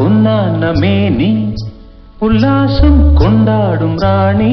உன்னான மேனி உல்லாசம் கொண்டாடும் ராணி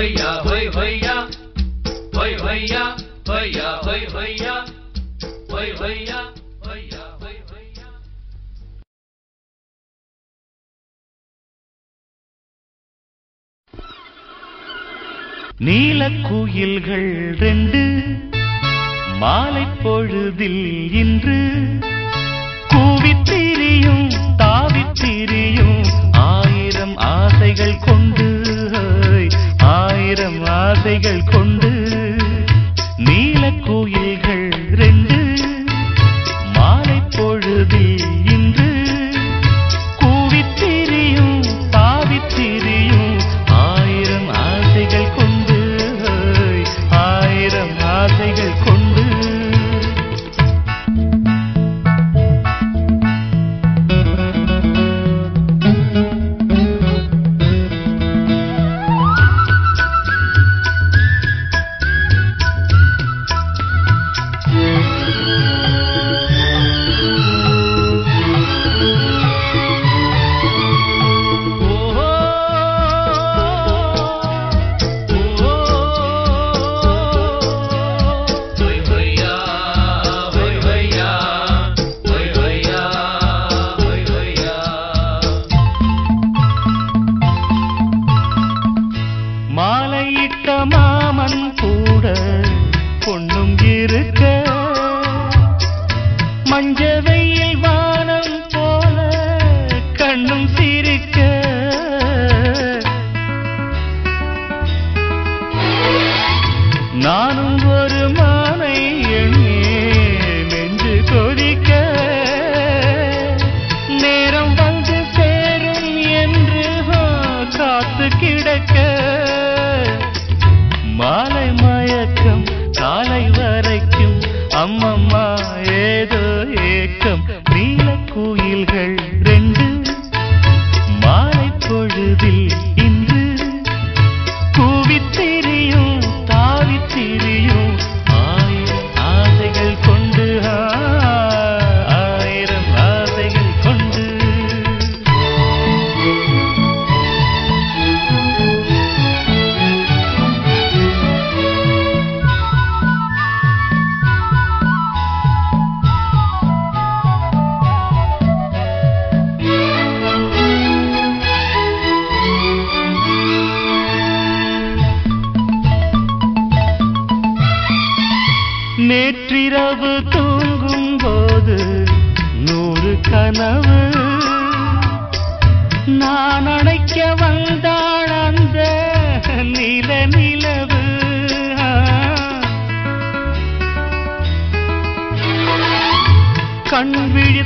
வையா வை வையா வை வையா வையா வை வையா வை வையா வையா வை ரெண்டு மாலை பொழுதில் இன்று. கூவித்திரியும் தாவித்திரியும் ஆயிரம் ஆசைகள் கொண்டு ஆயிரம் ஆசைகள் கொண்டு நீலக்கோயில்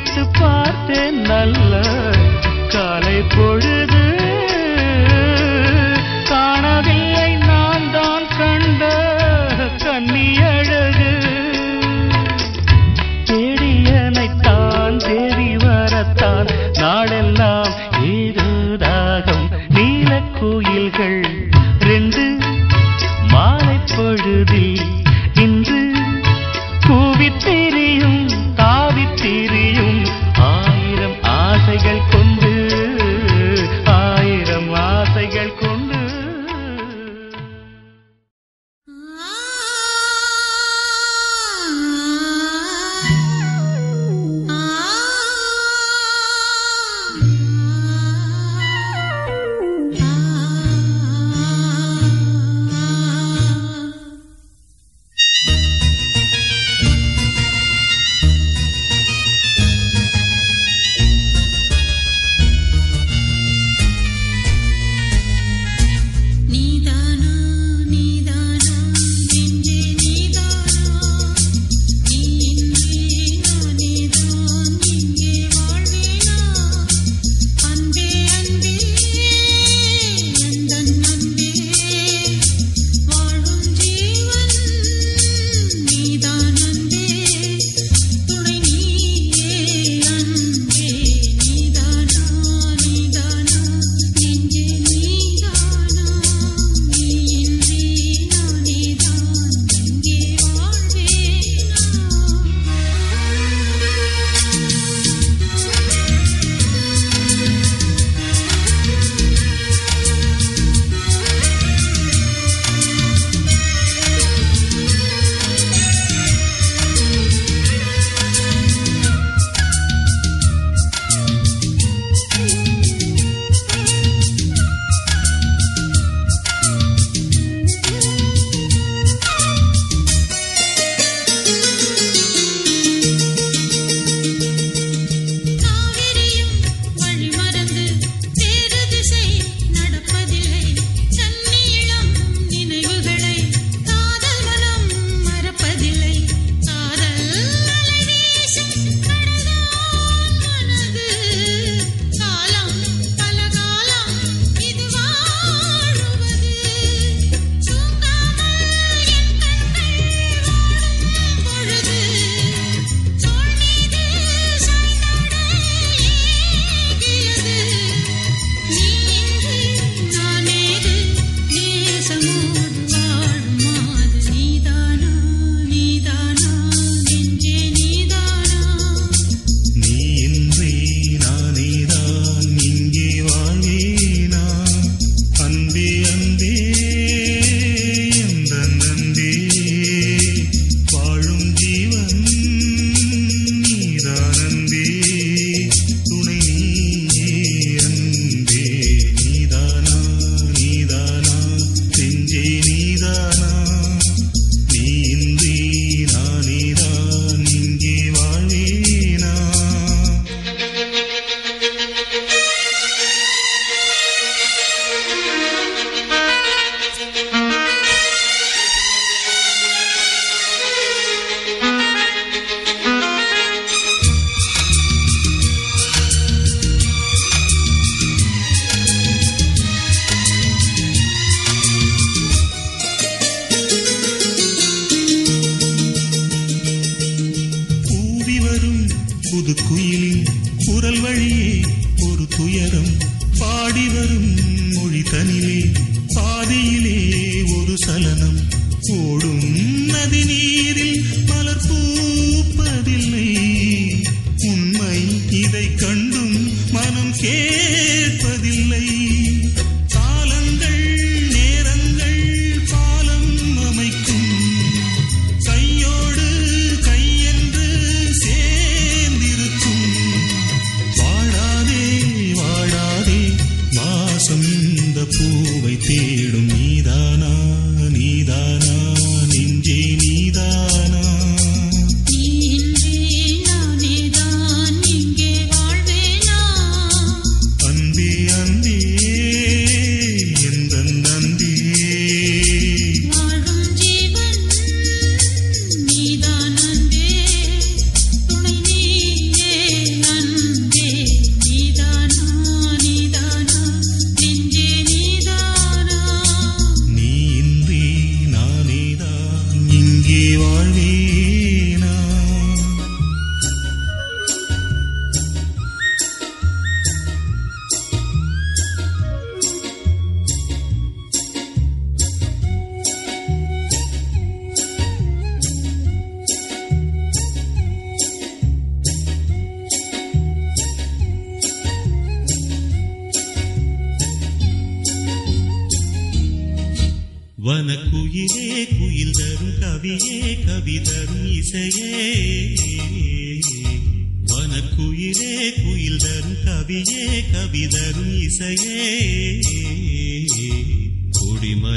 தொட்டு பார்த்தேன் நல்ல el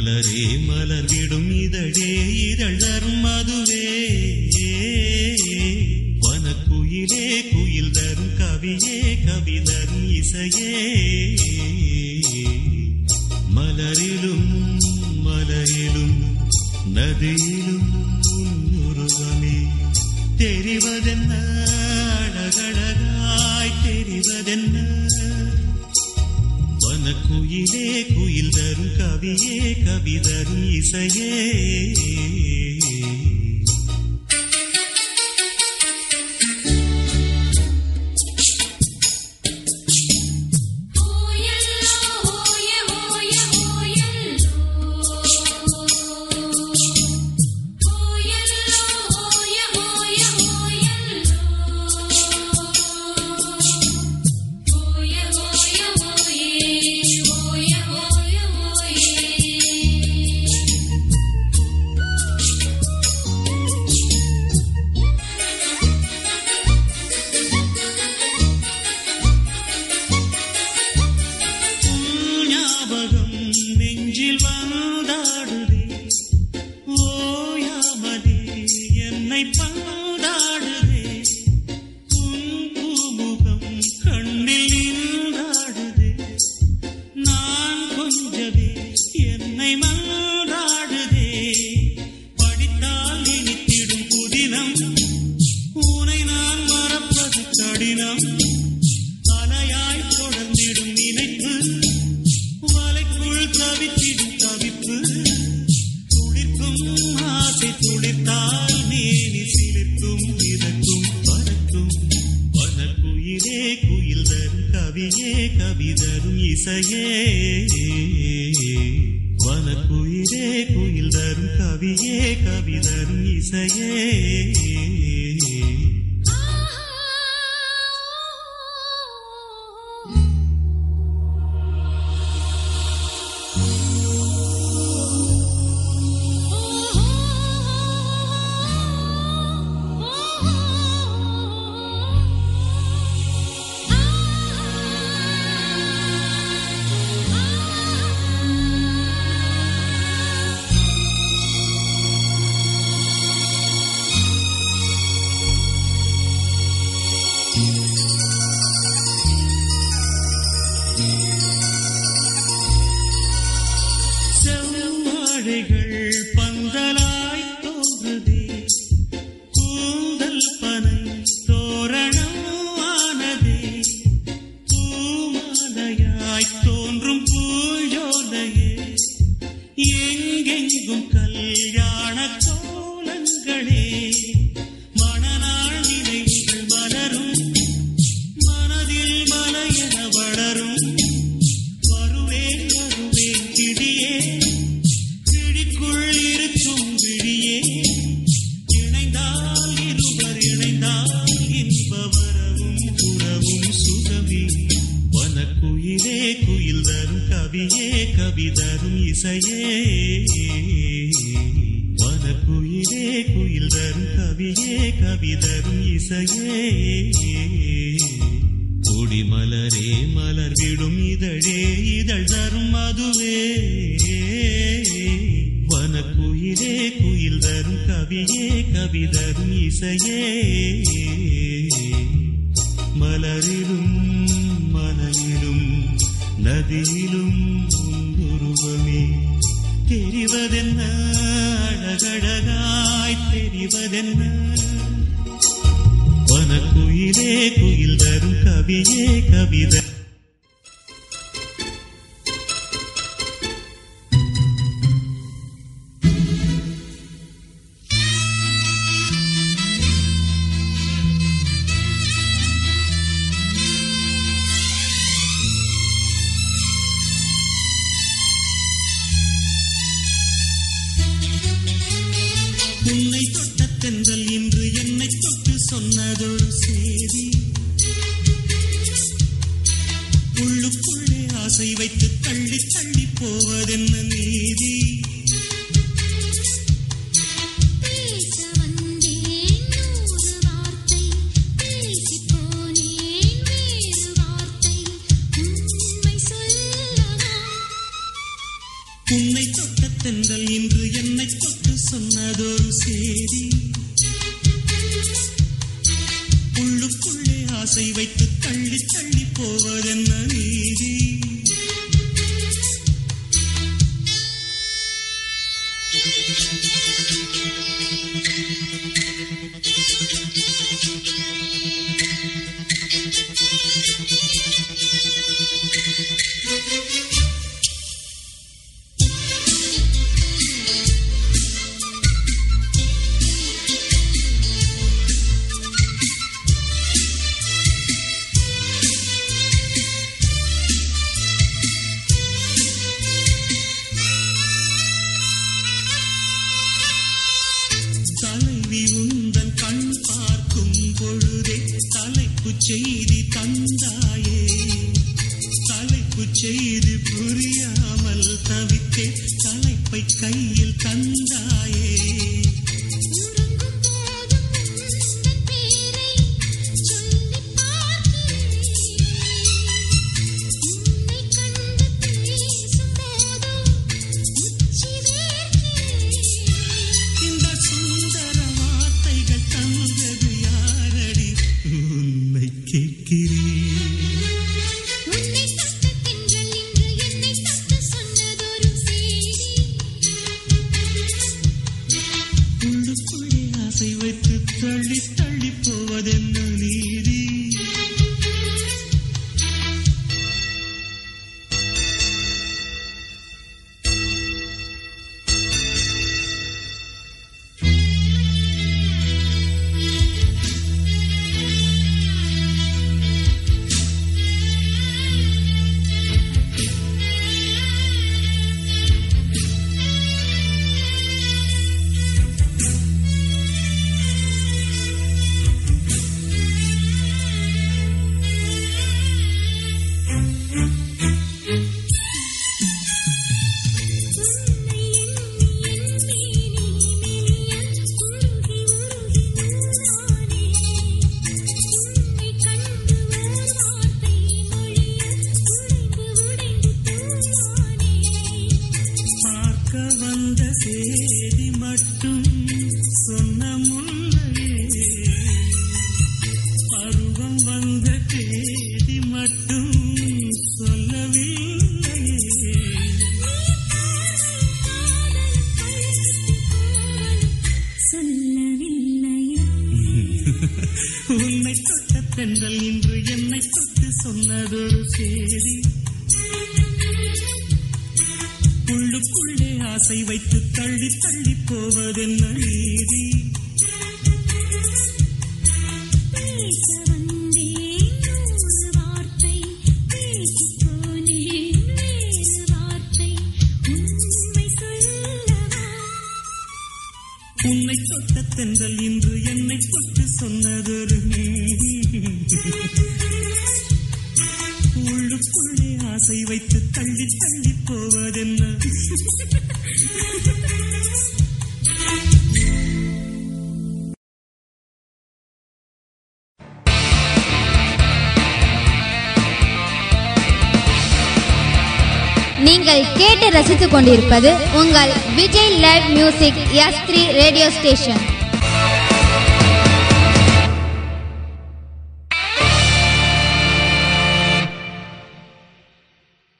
மலரே மலர்விடும் இதழ் തരും മധുവേ. വനക്കുയിലേ കുയിൽ തരും കവിയേ കവി തരും ഇസയേ മലരിലും മനയിലും നദിയിലും ഉരുവമേ தெரிவதென்ன அழகழகாய் தெரிவதென்ன வனக்குயிலே குயில் தரும் கவியே கவிதை உன்னை தொட்ட தென்றல் இன்று என்னை தொட்டு சொன்னதொரு செய்தி. உள்ளுக்குள்ளே ஆசை வைத்து தள்ளி தள்ளி போவதென்ன நீதி? புரியாமல் தவித்தே தலைப்பை கையில் தந்தாயே. ಸೇರಿ ಮತ್ತು தென்றல் இன்று என்னை தொட்டு சொன்னதொரு உள்ளுக்குள்ளே ஆசை வைத்து தள்ளி தள்ளி போவதென்ன? நீங்கள் கேட்டு ரசித்துக் கொண்டிருப்பது உங்கள் Vijay live music S three radio station.